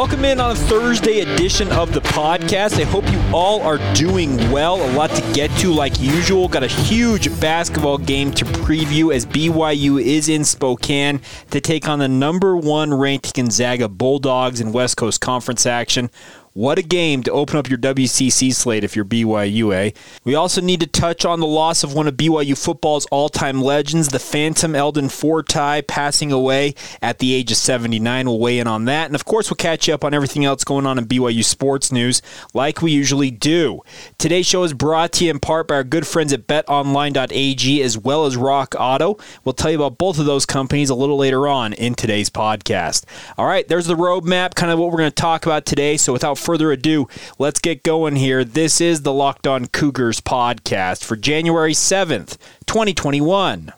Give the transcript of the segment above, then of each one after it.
Welcome in on a Thursday edition of the podcast. I hope you all are doing well. A lot to get to, like usual. Got a huge basketball game to preview as BYU is in Spokane to take on the number one ranked Gonzaga Bulldogs in West Coast Conference action. What a game to open up your WCC slate if you're BYU, eh? We also need to touch on the loss of one of BYU football's all time legends, the Phantom Eldon Fortie, passing away at the age of 79. We'll weigh in on that. And of course, we'll catch you up on everything else going on in BYU sports news, like we usually do. Today's show is brought to you in part by our good friends at betonline.ag as well as Rock Auto. We'll tell you about both of those companies a little later on in today's podcast. All right, there's the roadmap, kind of what we're going to talk about today. So without further ado, let's get going here. This is the Locked On Cougars podcast for January 7th, 2021.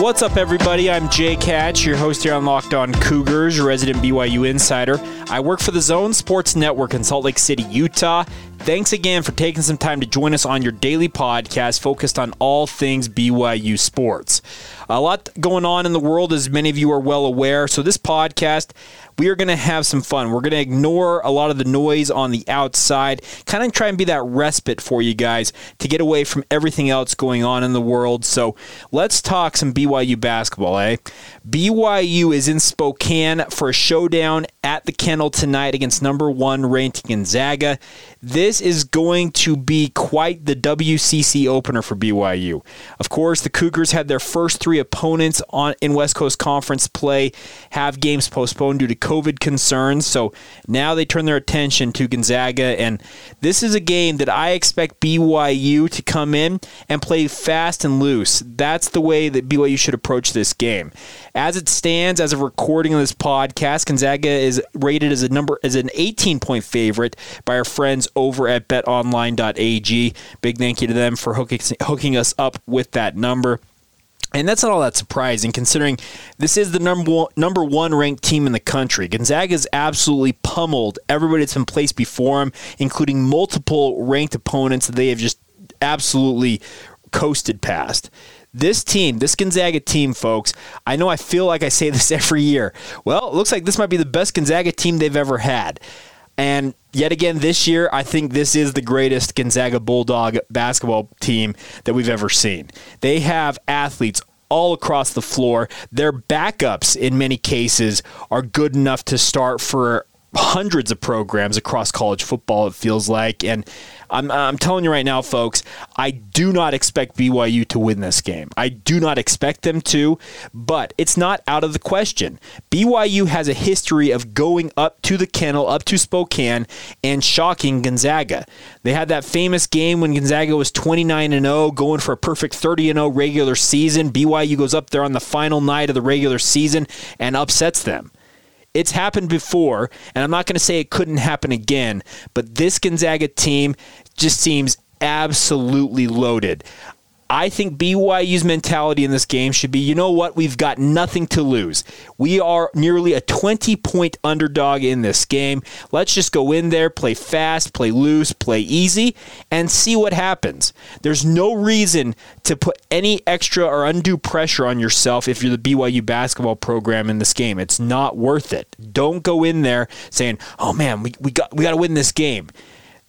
What's up, everybody? I'm Jake Hatch, your host here on Locked On Cougars, resident BYU insider. I work for the Zone Sports Network in Salt Lake City, Utah. Thanks again for taking some time to join us on your daily podcast focused on all things BYU sports. A lot going on in the world, as many of you are well aware. So, this podcast, we are going to have some fun. We're going to ignore a lot of the noise on the outside, kind of try and be that respite for you guys to get away from everything else going on in the world. So, let's talk some BYU basketball, eh? BYU is in Spokane for a showdown at the Kennel tonight against number one ranked Gonzaga. This is going to be quite the WCC opener for BYU. Of course, the Cougars had their first three opponents on in West Coast Conference play have games postponed due to COVID concerns. So now they turn their attention to Gonzaga, and this is a game that I expect BYU to come in and play fast and loose. That's the way that BYU should approach this game. As it stands, as of recording of this podcast, Gonzaga is rated as a number as an 18 point favorite by our friends over at betonline.ag. Big thank you to them for hooking, hooking us up with that number. And that's not all that surprising, considering this is the number one, number one ranked team in the country. Gonzaga's absolutely pummeled everybody that's been placed before them, including multiple ranked opponents that they have just absolutely coasted past. This team, this Gonzaga team, folks, I know I feel like I say this every year. Well, it looks like this might be the best Gonzaga team they've ever had. And yet again, this year, I think this is the greatest Gonzaga Bulldog basketball team that we've ever seen. They have athletes all across the floor. Their backups, in many cases, are good enough to start for hundreds of programs across college football, it feels like. And I'm, I'm telling you right now, folks, I do not expect BYU to win this game. I do not expect them to, but it's not out of the question. BYU has a history of going up to the kennel, up to Spokane, and shocking Gonzaga. They had that famous game when Gonzaga was 29 and 0, going for a perfect 30 and 0 regular season. BYU goes up there on the final night of the regular season and upsets them. It's happened before, and I'm not going to say it couldn't happen again, but this Gonzaga team just seems absolutely loaded. I think BYU's mentality in this game should be you know what? We've got nothing to lose. We are nearly a 20 point underdog in this game. Let's just go in there, play fast, play loose, play easy, and see what happens. There's no reason to put any extra or undue pressure on yourself if you're the BYU basketball program in this game. It's not worth it. Don't go in there saying, oh man, we, we got, we got to win this game.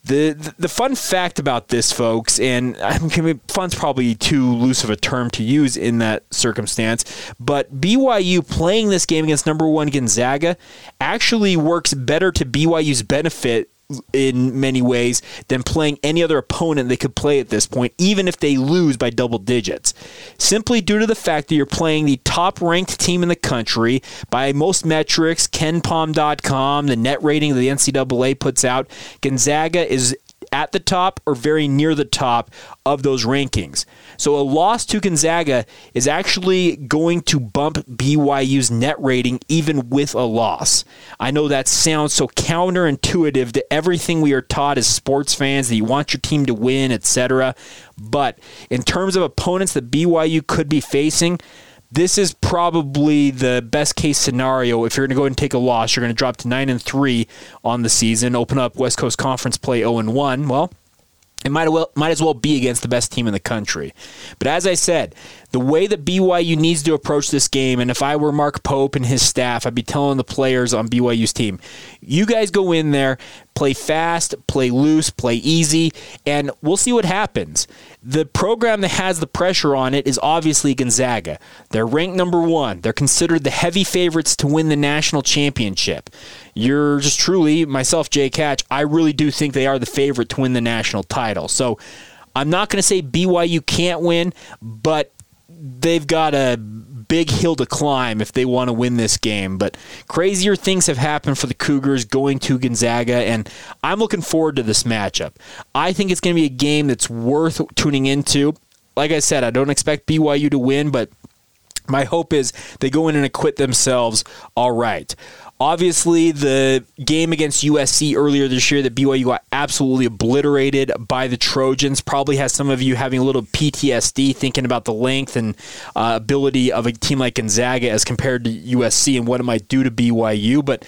The, the, fun fact about this, folks, and I mean, fun's probably too loose of a term to use in that circumstance, but BYU playing this game against number one Gonzaga actually works better to BYU's benefit in many ways than playing any other opponent they could play at this point, even if they lose by double digits. Simply due to the fact that you're playing the top ranked team in the country by most metrics, KenPom.com, the net rating that the NCAA puts out, Gonzaga is at the top or very near the top of those rankings. So a loss to Gonzaga is actually going to bump BYU's net rating even with a loss. I know that sounds so counterintuitive to everything we are taught as sports fans that you want your team to win, etc. But in terms of opponents that BYU could be facing, this is probably the best case scenario. If you're going to go and take a loss, you're going to drop to nine and three on the season, open up West Coast Conference play zero and one. Well, it might well might as well be against the best team in the country. But as I said, the way that BYU needs to approach this game, and if I were Mark Pope and his staff, I'd be telling the players on BYU's team, you guys go in there, play fast, play loose, play easy, and we'll see what happens. The program that has the pressure on it is obviously Gonzaga. They're ranked number one. They're considered the heavy favorites to win the national championship. You're just truly, myself, Jake Hatch, I really do think they are the favorite to win the national title. So I'm not going to say BYU can't win, but they've got a big hill to climb if they want to win this game. But crazier things have happened for the Cougars going to Gonzaga, and I'm looking forward to this matchup. I think it's going to be a game that's worth tuning into. Like I said, I don't expect BYU to win, but my hope is they go in and acquit themselves all right. Obviously, the game against USC earlier this year that BYU got absolutely obliterated by the Trojans probably has some of you having a little PTSD thinking about the length and uh, ability of a team like Gonzaga as compared to USC and what it might do to BYU. But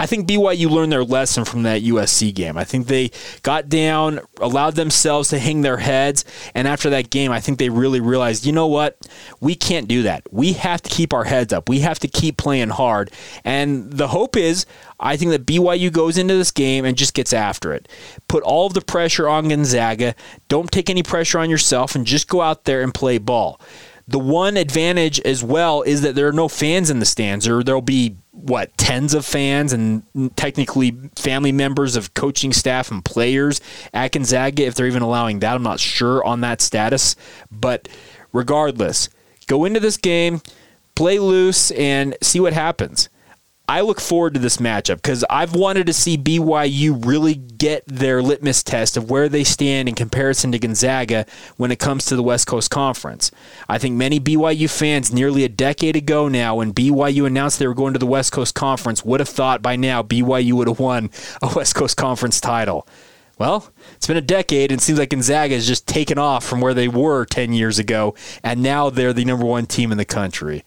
I think BYU learned their lesson from that USC game. I think they got down, allowed themselves to hang their heads, and after that game, I think they really realized, you know what? We can't do that. We have to keep our heads up. We have to keep playing hard. And the hope is, I think that BYU goes into this game and just gets after it. Put all of the pressure on Gonzaga. Don't take any pressure on yourself and just go out there and play ball. The one advantage as well is that there are no fans in the stands, or there'll be what tens of fans and technically family members of coaching staff and players at Gonzaga if they're even allowing that. I'm not sure on that status, but regardless, go into this game, play loose, and see what happens. I look forward to this matchup because I've wanted to see BYU really get their litmus test of where they stand in comparison to Gonzaga when it comes to the West Coast Conference. I think many BYU fans nearly a decade ago now, when BYU announced they were going to the West Coast Conference, would have thought by now BYU would have won a West Coast Conference title. Well, it's been a decade, and it seems like Gonzaga has just taken off from where they were 10 years ago, and now they're the number one team in the country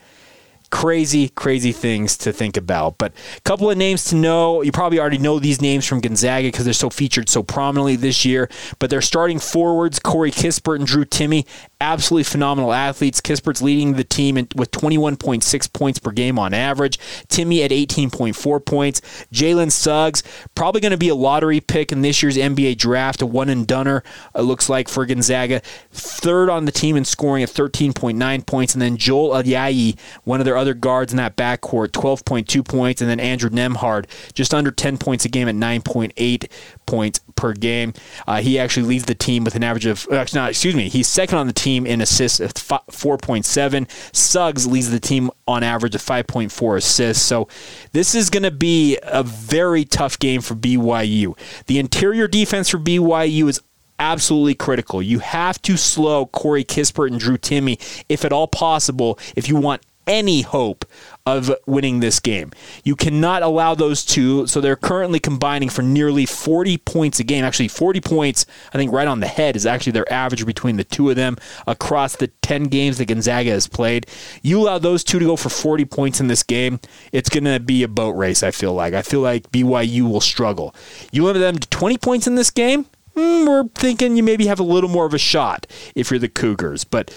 crazy, crazy things to think about. But a couple of names to know. You probably already know these names from Gonzaga because they're so featured so prominently this year. But they're starting forwards, Corey Kispert and Drew Timme, absolutely phenomenal athletes. Kispert's leading the team with 21.6 points per game on average. Timme at 18.4 points. Jalen Suggs, probably going to be a lottery pick in this year's NBA draft, a one and doneer, it looks like, for Gonzaga. Third on the team in scoring at 13.9 points. And then Joel Ayayi, one of their other guards in that backcourt, 12.2 points. And then Andrew Nembhard, just under 10 points a game at 9.8 points per game. Uh, he actually leads the team with an average of, actually, not, excuse me, he's second on the team in assists at 4.7. Suggs leads the team on average of 5.4 assists. So this is going to be a very tough game for BYU. The interior defense for BYU is absolutely critical. You have to slow Corey Kispert and Drew Timme if at all possible, if you want any hope of winning this game. You cannot allow those two. So they're currently combining for nearly 40 points a game. Actually, 40 points, I think, right on the head is actually their average between the two of them across the 10 games that Gonzaga has played. You allow those two to go for 40 points in this game, it's going to be a boat race, I feel like. I feel like BYU will struggle. You limit them to 20 points in this game, mm, we're thinking you maybe have a little more of a shot if you're the Cougars. But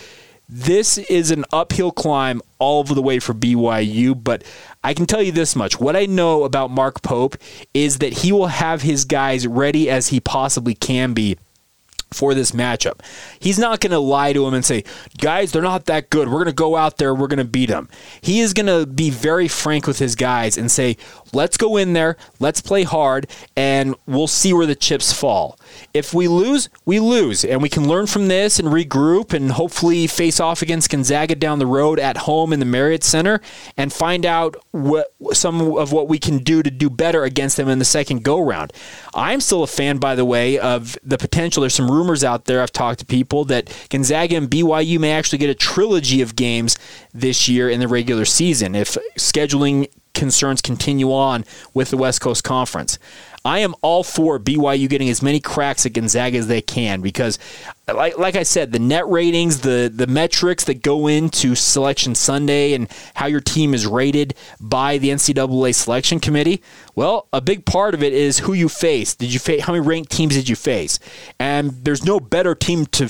this is an uphill climb all the way for BYU, but I can tell you this much. What I know about Mark Pope is that he will have his guys ready as he possibly can be for this matchup. He's not going to lie to him and say, guys, they're not that good. We're going to go out there, we're going to beat them. He is going to be very frank with his guys and say, let's go in there, let's play hard, and we'll see where the chips fall. If we lose, we lose, and we can learn from this and regroup and hopefully face off against Gonzaga down the road at home in the Marriott Center and find out what some of what we can do to do better against them in the second go round. I'm still a fan, by the way, of the potential. There's some rumors out there. I've talked to people that Gonzaga and BYU may actually get a trilogy of games this year in the regular season if scheduling concerns continue on with the West Coast Conference. I am all for BYU getting as many cracks at Gonzaga as they can because, like, like I said, the net ratings, the, the metrics that go into Selection Sunday and how your team is rated by the NCAA Selection Committee, well, a big part of it is who you face. Did you face? How many ranked teams did you face? And there's no better team to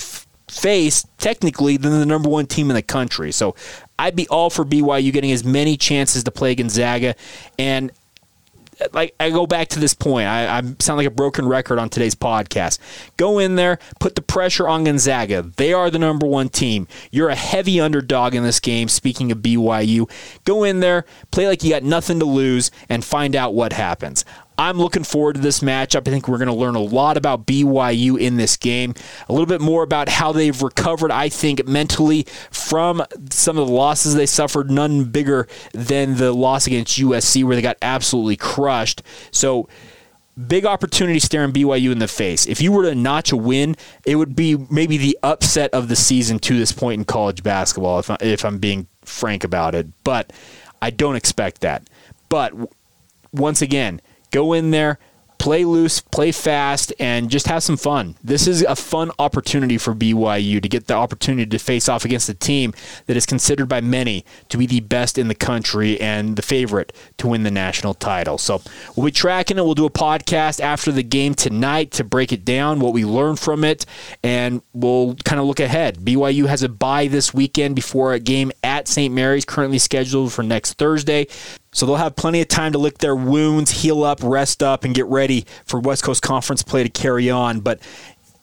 face technically than the number one team in the country. So I'd be all for BYU getting as many chances to play Gonzaga. And like I go back to this point. I, I, sound like a broken record on today's podcast. Go in there, put the pressure on Gonzaga. They are the number one team. You're a heavy underdog in this game. Speaking of BYU, go in there, play like you got nothing to lose, and find out what happens. I'm looking forward to this matchup. I think we're going to learn a lot about BYU in this game, a little bit more about how they've recovered, I think, mentally from some of the losses they suffered, none bigger than the loss against USC, where they got absolutely crushed. So, big opportunity staring BYU in the face. If you were to notch a win, it would be maybe the upset of the season to this point in college basketball, if, I, if I'm being frank about it. But I don't expect that. But once again, Go in there, play loose, play fast, and just have some fun. This is a fun opportunity for BYU to get the opportunity to face off against a team that is considered by many to be the best in the country and the favorite to win the national title. So we'll be tracking it. We'll do a podcast after the game tonight to break it down, what we learned from it, and we'll kind of look ahead. BYU has a bye this weekend before a game at St. Mary's, currently scheduled for next Thursday. So they'll have plenty of time to lick their wounds, heal up, rest up, and get ready for West Coast Conference play to carry on. But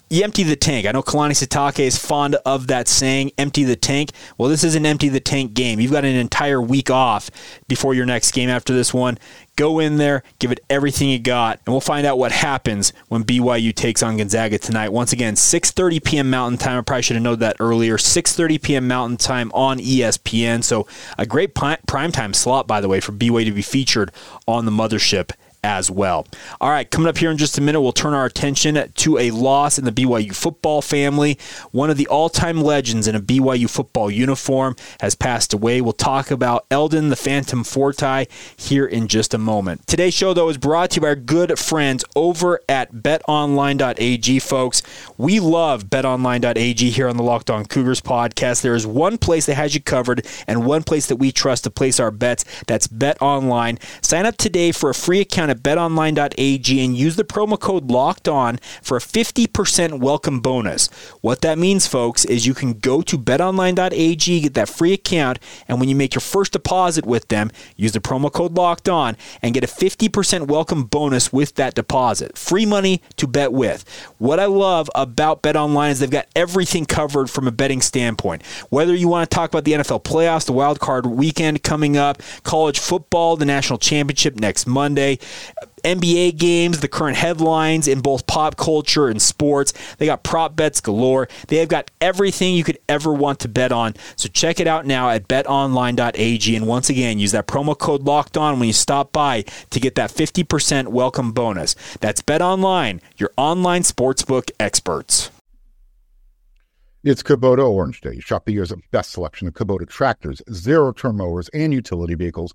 you empty the tank. I know Kalani Sitake is fond of that saying, empty the tank. Well, this is an empty the tank game. You've got an entire week off before your next game after this one. Go in there, give it everything you got, and we'll find out what happens when BYU takes on Gonzaga tonight. Once again, 6:30 p.m. Mountain Time. I probably should have known that earlier. 6:30 p.m. Mountain Time on ESPN. So a great prime time slot, by the way, for BYU to be featured on the mothership as well. All right, coming up here in just a minute, we'll turn our attention to a loss in the BYU football family. One of the all time legends in a BYU football uniform has passed away. We'll talk about Eldon the Phantom Fortie here in just a moment. Today's show, though, is brought to you by our good friends over at betonline.ag, folks. We love betonline.ag here on the Locked On Cougars podcast. There is one place that has you covered and one place that we trust to place our bets. That's BetOnline. Sign up today for a free account at betonline.ag and use the promo code locked on for a 50% welcome bonus. What that means, folks, is you can go to betonline.ag, get that free account, and when you make your first deposit with them, use the promo code locked on and get a 50% welcome bonus with that deposit. Free money to bet with. What I love about BetOnline is they've got everything covered from a betting standpoint. Whether you want to talk about the NFL playoffs, the wild card weekend coming up, college football, the national championship next Monday, NBA games, the current headlines in both pop culture and sports. They got prop bets galore. They have got everything you could ever want to bet on. So check it out now at betonline.ag. And once again, use that promo code locked on when you stop by to get that 50% welcome bonus. That's BetOnline, your online sportsbook experts. It's Kubota Orange Day. Shop the year's best selection of Kubota tractors, zero turn mowers, and utility vehicles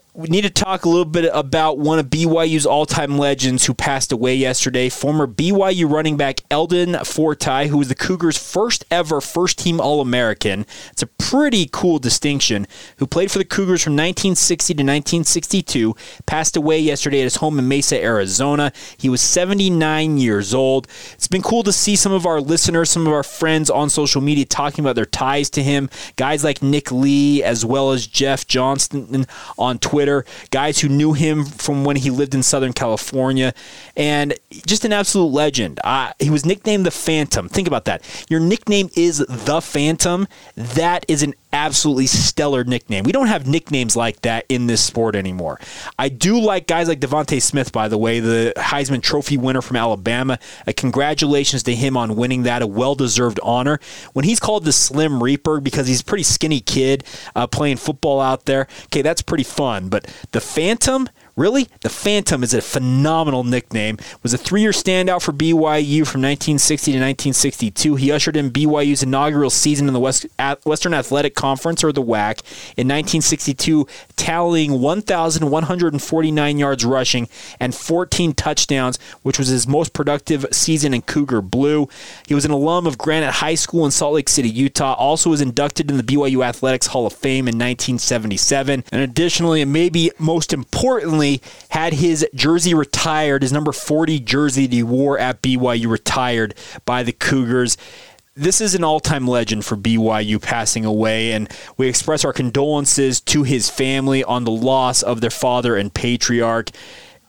we need to talk a little bit about one of BYU's all-time legends who passed away yesterday, former BYU running back Eldon Fortie, who was the Cougars' first ever first-team All-American. It's a pretty cool distinction. Who played for the Cougars from 1960 to 1962, passed away yesterday at his home in Mesa, Arizona. He was 79 years old. It's been cool to see some of our listeners, some of our friends on social media talking about their ties to him. Guys like Nick Lee, as well as Jeff Johnston on Twitter Twitter, guys who knew him from when he lived in Southern California, and just an absolute legend. Uh, he was nicknamed the Phantom. Think about that. Your nickname is the Phantom. That is an absolutely stellar nickname. We don't have nicknames like that in this sport anymore. I do like guys like DeVonta Smith, by the way, the Heisman Trophy winner from Alabama. Uh, congratulations to him on winning that, a well deserved honor. When he's called the Slim Reaper because he's a pretty skinny kid uh, playing football out there, okay, that's pretty fun. But the Phantom, Really? The Phantom is a phenomenal nickname. Was a three-year standout for BYU from 1960 to 1962. He ushered in BYU's inaugural season in the West, Western Athletic Conference, or the WAC, in 1962, tallying 1,149 yards rushing and 14 touchdowns, which was his most productive season in Cougar Blue. He was an alum of Granite High School in Salt Lake City, Utah. Also was inducted in the BYU Athletics Hall of Fame in 1977. And additionally, and maybe most importantly, had his jersey retired, his number 40 jersey that he wore at BYU retired by the Cougars this is an all-time legend for BYU passing away, and we express our condolences to his family on the loss of their father and patriarch.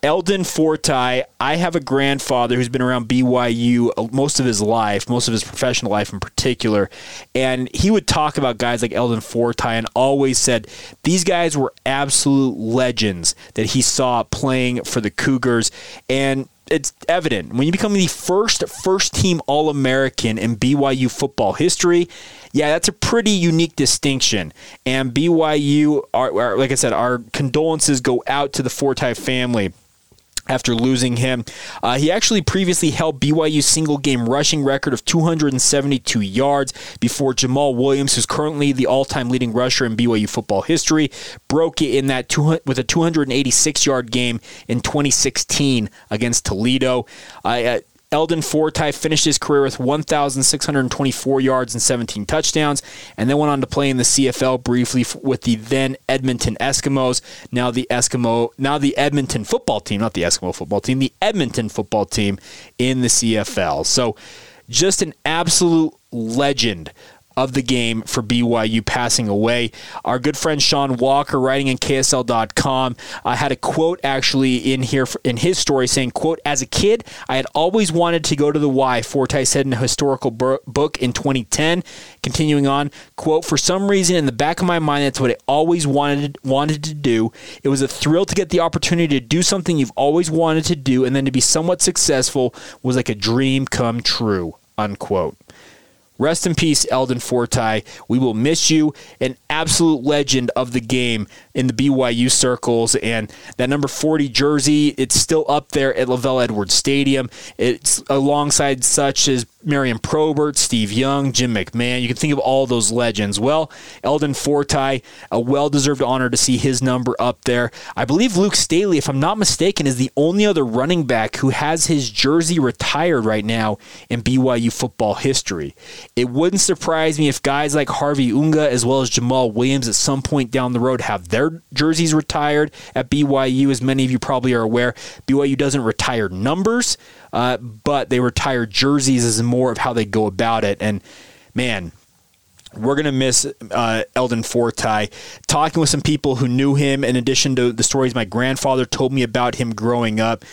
Eldon Fortie, I have a grandfather who's been around BYU uh, most of his life, most of his professional life in particular, and he would talk about guys like Eldon Fortie and always said these guys were absolute legends that he saw playing for the Cougars. And it's evident when you become the first first team All American in BYU football history. Yeah, that's a pretty unique distinction. And BYU, are, are, like I said, our condolences go out to the Fortie family after losing him. Uh, he actually previously held BYU's single game rushing record of 272 yards before Jamaal Williams, who's currently the all time leading rusher in BYU football history, broke it in that two, with a 286 yard game in 2016 against Toledo. Uh, Eldon Fortie finished his career with 1,624 yards and 17 touchdowns, and then went on to play in the CFL briefly with the then Edmonton Eskimos. Now the Eskimo, now the Edmonton football team, not the Eskimo football team, the Edmonton football team in the CFL. So, just an absolute legend of the game for BYU passing away. Our good friend Sean Walker, writing in KSL.com, uh, had a quote actually in here for, in his story saying, "quote As a kid, I had always wanted to go to the Y." Fortie said in a historical book in 2010. Continuing on, quote For some reason in the back of my mind, that's what I always wanted wanted to do. It was a thrill to get the opportunity to do something you've always wanted to do, and then to be somewhat successful was like a dream come true. Unquote. Rest in peace, Eldon Fortie. We will miss you. An absolute legend of the game in the BYU circles. And that number 40 jersey, it's still up there at LaVell Edwards Stadium. It's alongside such as Marion Probert, Steve Young, Jim McMahon. You can think of all those legends. Well, Eldon Fortie, a well deserved honor to see his number up there. I believe Luke Staley, if I'm not mistaken, is the only other running back who has his jersey retired right now in BYU football history. It wouldn't surprise me if guys like Harvey Unga as well as Jamaal Williams at some point down the road have their jerseys retired at BYU. As many of you probably are aware, BYU doesn't retire numbers, uh, but they retire jerseys as more of how they go about it. And man, we're going to miss uh, Eldon Fortie. Talking with some people who knew him, in addition to the stories my grandfather told me about him growing up,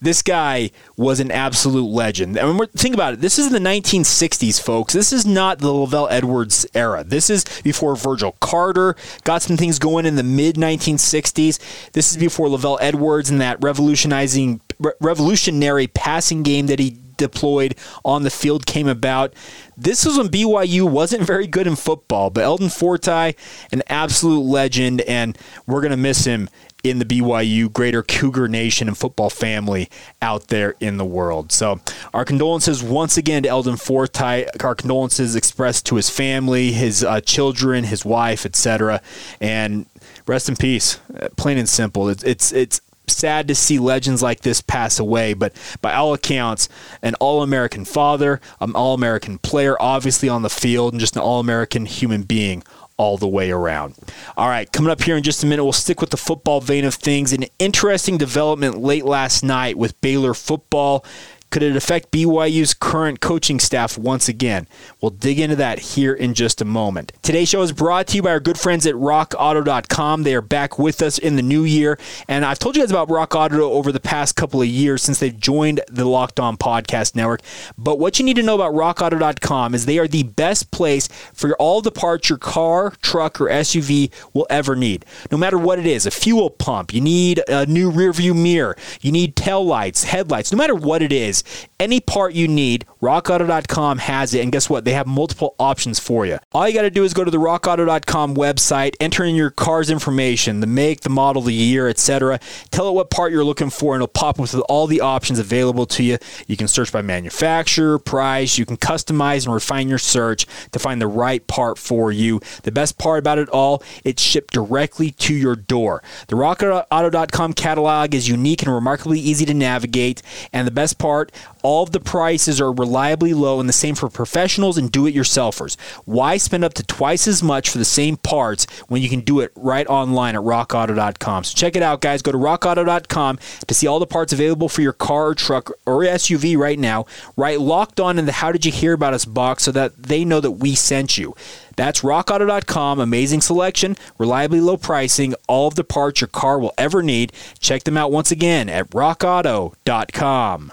this guy was an absolute legend. I mean, think about it. This is the 1960s, folks. This is not the LaVell Edwards era. This is before Virgil Carter got some things going in the mid 1960s. This is before LaVell Edwards and that revolutionizing, revolutionary passing game that he deployed on the field came about. This was when BYU wasn't very good in football, but Eldon Fortie, an absolute legend, and we're going to miss him in the BYU greater Cougar Nation and football family out there in the world. So, our condolences once again to Eldon Fortie. Our condolences expressed to his family, his uh, children, his wife, etc. And Rest in peace. Uh, plain and simple. It's it's it's sad to see legends like this pass away, but by all accounts, an All American father, an All American player, obviously on the field, and just an All American human being all the way around. All right, coming up here in just a minute, we'll stick with the football vein of things. An interesting development late last night with Baylor football could it affect BYU's current coaching staff once again? We'll dig into that here in just a moment. Today's show is brought to you by our good friends at rockauto.com. They are back with us in the new year. And I've told you guys about Rock Auto over the past couple of years since they've joined the Locked On Podcast Network. But what you need to know about rockauto.com is they are the best place for all the parts your car, truck, or SUV will ever need. No matter what it is a fuel pump, you need a new rear view mirror, you need tail lights, headlights, no matter what it is any part you need, rockauto.com has it. And guess what? They have multiple options for you. All you got to do is go to the rockauto.com website, enter in your car's information, the make, the model, the year, etc. Tell it what part you're looking for, and it'll pop up with all the options available to you. You can search by manufacturer, price. You can customize and refine your search to find the right part for you. The best part about it all, it's shipped directly to your door. The rockauto.com catalog is unique and remarkably easy to navigate. And the best part, all of the prices are reliably low and the same for professionals and do it yourselfers. Why spend up to twice as much for the same parts when you can do it right online at rockauto.com? So check it out, guys. Go to rockauto.com to see all the parts available for your car or truck or SUV right now. Right locked on in the How Did You Hear About Us box so that they know that we sent you. That's rockauto.com. Amazing selection, reliably low pricing, all of the parts your car will ever need. Check them out once again at rockauto.com.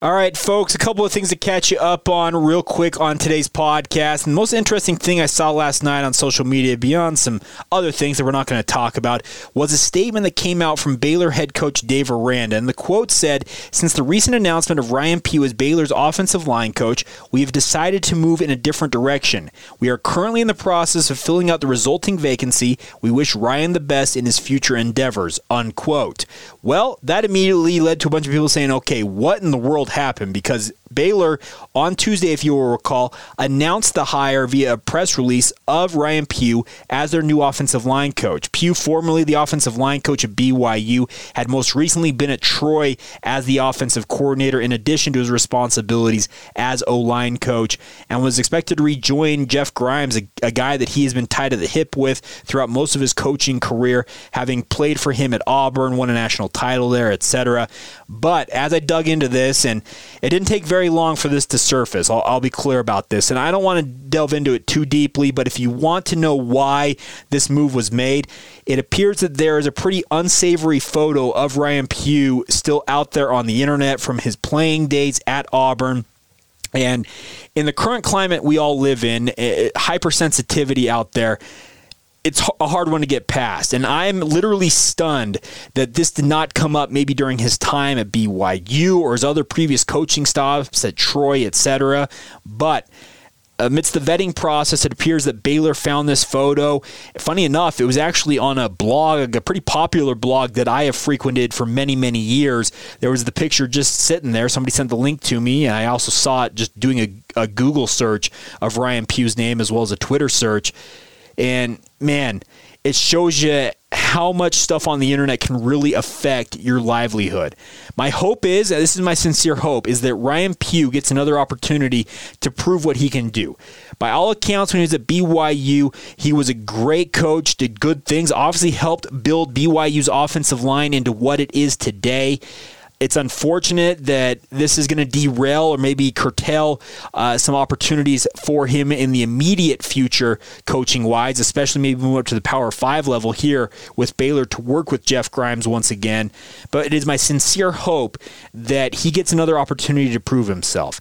All right, folks, a couple of things to catch you up on real quick on today's podcast. The most interesting thing I saw last night on social media, beyond some other things that we're not going to talk about, was a statement that came out from Baylor head coach Dave Aranda. And the quote said Since the recent announcement of Ryan Pugh as Baylor's offensive line coach, we have decided to move in a different direction. We are currently in the process of filling out the resulting vacancy. We wish Ryan the best in his future endeavors. Unquote. Well, that immediately led to a bunch of people saying, okay, what in the world happen because Baylor on Tuesday, if you will recall, announced the hire via a press release of Ryan Pugh as their new offensive line coach. Pugh, formerly the offensive line coach at BYU, had most recently been at Troy as the offensive coordinator, in addition to his responsibilities as O line coach, and was expected to rejoin Jeff Grimes, a, a guy that he has been tied at the hip with throughout most of his coaching career, having played for him at Auburn, won a national title there, etc. But as I dug into this, and it didn't take very long for this to surface. I'll, I'll be clear about this. And I don't want to delve into it too deeply, but if you want to know why this move was made, it appears that there is a pretty unsavory photo of Ryan Pugh still out there on the internet from his playing days at Auburn. And in the current climate we all live in, eh, hypersensitivity out there, it's a hard one to get past. And I'm literally stunned that this did not come up maybe during his time at BYU or his other previous coaching stops at Troy, etc. But amidst the vetting process, it appears that Baylor found this photo. Funny enough, it was actually on a blog, a pretty popular blog that I have frequented for many, many years. There was the picture just sitting there. Somebody sent the link to me, and I also saw it just doing a, a Google search of Ryan Pugh's name as well as a Twitter search. And man, it shows you how much stuff on the internet can really affect your livelihood. My hope is, this is my sincere hope, is that Ryan Pugh gets another opportunity to prove what he can do. By all accounts, when he was at BYU, he was a great coach, did good things, obviously helped build BYU's offensive line into what it is today. It's unfortunate that this is going to derail or maybe curtail uh, some opportunities for him in the immediate future, coaching wise, especially maybe move up to the Power Five level here with Baylor to work with Jeff Grimes once again. But it is my sincere hope that he gets another opportunity to prove himself.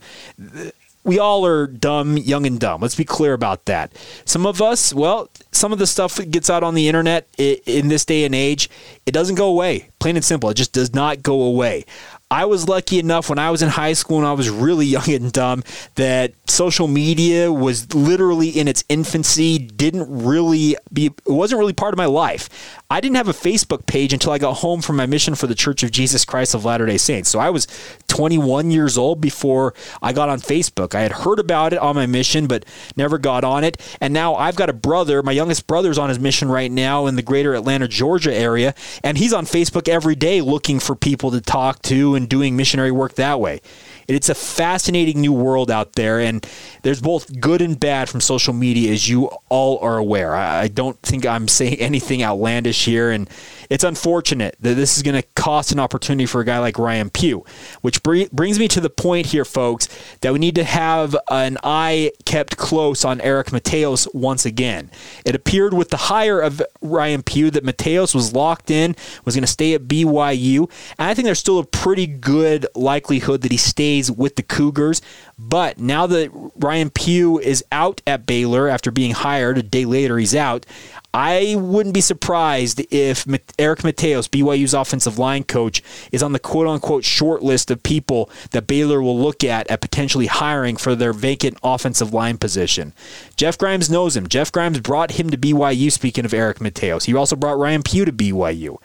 We all are dumb, young and dumb. Let's be clear about that. Some of us, well, some of the stuff that gets out on the internet in this day and age, it doesn't go away. Plain and simple. It just does not go away. I was lucky enough when I was in high school and I was really young and dumb that social media was literally in its infancy, didn't really be, it wasn't really part of my life. I didn't have a Facebook page until I got home from my mission for the Church of Jesus Christ of Latter day Saints. So I was 21 years old before I got on Facebook. I had heard about it on my mission, but never got on it. And now I've got a brother, my youngest brother's on his mission right now in the greater Atlanta, Georgia area, and he's on Facebook every day looking for people to talk to and doing missionary work that way. It's a fascinating new world out there, and there's both good and bad from social media, as you all are aware. I don't think I'm saying anything outlandish here, and it's unfortunate that this is going to cost an opportunity for a guy like Ryan Pugh, which brings me to the point here, folks, that we need to have an eye kept close on Eric Mateos once again. It appeared with the hire of Ryan Pugh that Mateos was locked in, was going to stay at BYU, and I think there's still a pretty good likelihood that he stays with the Cougars. But now that Ryan Pugh is out at Baylor after being hired, a day later he's out, I wouldn't be surprised if Eric Mateos, BYU's offensive line coach, is on the quote unquote short list of people that Baylor will look at at potentially hiring for their vacant offensive line position. Jeff Grimes knows him. Jeff Grimes brought him to BYU, speaking of Eric Mateos. He also brought Ryan Pugh to BYU.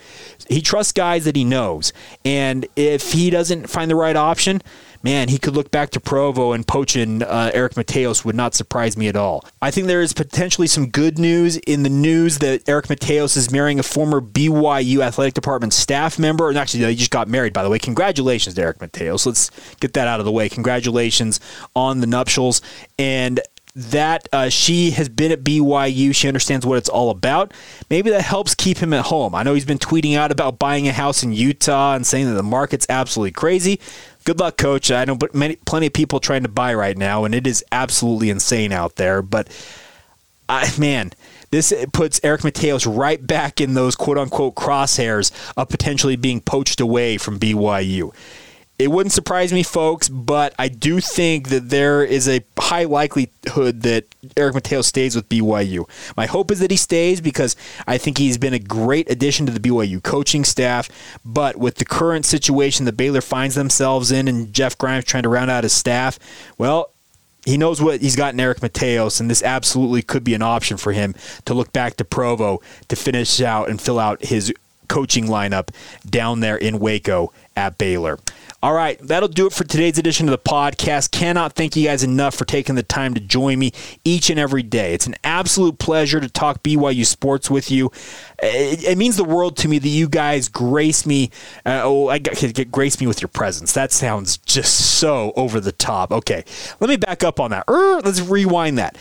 He trusts guys that he knows. And if he doesn't find the right option, man, he could look back to Provo and poaching uh, Eric Mateos would not surprise me at all. I think there is potentially some good news in the news that Eric Mateos is marrying a former BYU athletic department staff member. And actually, they just got married, by the way. Congratulations Eric Mateos. Let's get that out of the way. Congratulations on the nuptials. And that uh, she has been at BYU. She understands what it's all about. Maybe that helps keep him at home. I know he's been tweeting out about buying a house in Utah and saying that the market's absolutely crazy good luck, coach. I know, many plenty of people trying to buy right now, and it is absolutely insane out there. But I, man, this puts Eric Mateos right back in those quote unquote crosshairs of potentially being poached away from BYU. It wouldn't surprise me, folks, but I do think that there is a high likelihood that Eric Mateos stays with BYU. My hope is that he stays because I think he's been a great addition to the BYU coaching staff. But with the current situation that Baylor finds themselves in and Jeff Grimes trying to round out his staff, well, he knows what he's got in Eric Mateos, and this absolutely could be an option for him to look back to Provo to finish out and fill out his coaching lineup down there in Waco at Baylor. All right, that'll do it for today's edition of the podcast. Cannot thank you guys enough for taking the time to join me each and every day. It's an absolute pleasure to talk BYU sports with you. It, it means the world to me that you guys grace me. Uh, oh, I get, grace me with your presence. That sounds just so over the top. Okay, let me back up on that. Er, let's rewind that.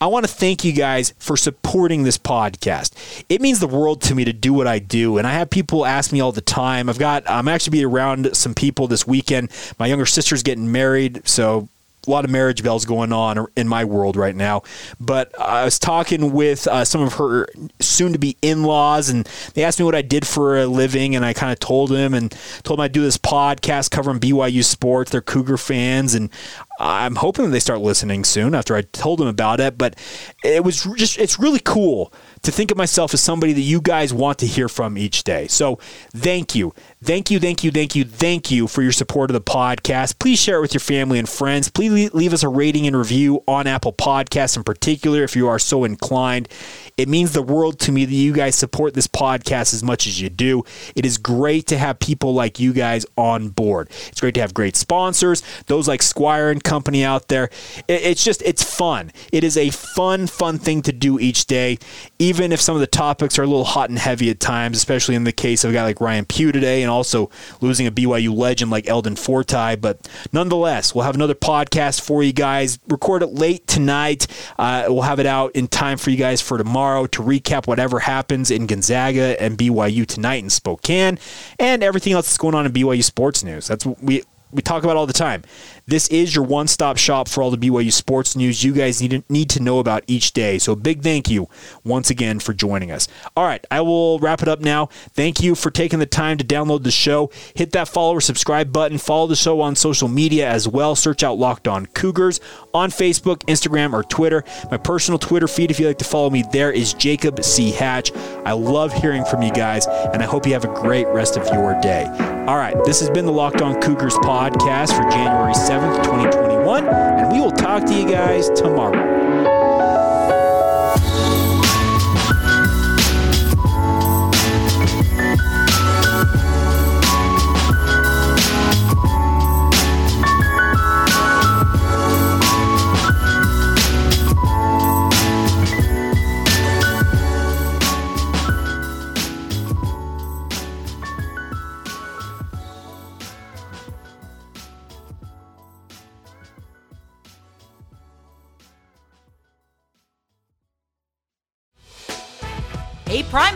I want to thank you guys for supporting this podcast. It means the world to me to do what I do. And I have people ask me all the time. I've got, I'm actually be around some people this weekend. My younger sister's getting married. So a lot of marriage bells going on in my world right now. But I was talking with uh, some of her soon to be in laws, and they asked me what I did for a living, and I kind of told them and told them I do this podcast covering BYU sports. They're Cougar fans, and I'm hoping that they start listening soon after I told them about it. But it was just, it's really cool to think of myself as somebody that you guys want to hear from each day. So thank you. Thank you, thank you, thank you, thank you for your support of the podcast. Please share it with your family and friends. Please leave us a rating and review on Apple Podcasts in particular if you are so inclined. It means the world to me that you guys support this podcast as much as you do. It is great to have people like you guys on board. It's great to have great sponsors, those like Squire and Company out there. It's just, it's fun. It is a fun, fun thing to do each day, even if some of the topics are a little hot and heavy at times, especially in the case of a guy like Ryan Pugh today and also losing a BYU legend like Eldon Fortie. But nonetheless, we'll have another podcast for you guys. Record it late tonight. Uh, we'll have it out in time for you guys for tomorrow to recap whatever happens in Gonzaga and BYU tonight in Spokane and everything else that's going on in BYU sports news. That's what we we talk about all the time. This is your one stop shop for all the BYU sports news you guys need to, need to know about each day. So, big thank you once again for joining us. All right, I will wrap it up now. Thank you for taking the time to download the show. Hit that follow or subscribe button. Follow the show on social media as well. Search out Locked On Cougars on Facebook, Instagram, or Twitter. My personal Twitter feed, if you'd like to follow me, there is Jacob C. Hatch. I love hearing from you guys, and I hope you have a great rest of your day. All right, this has been the Locked On Cougars podcast for January 7th, 2021, and we will talk to you guys tomorrow.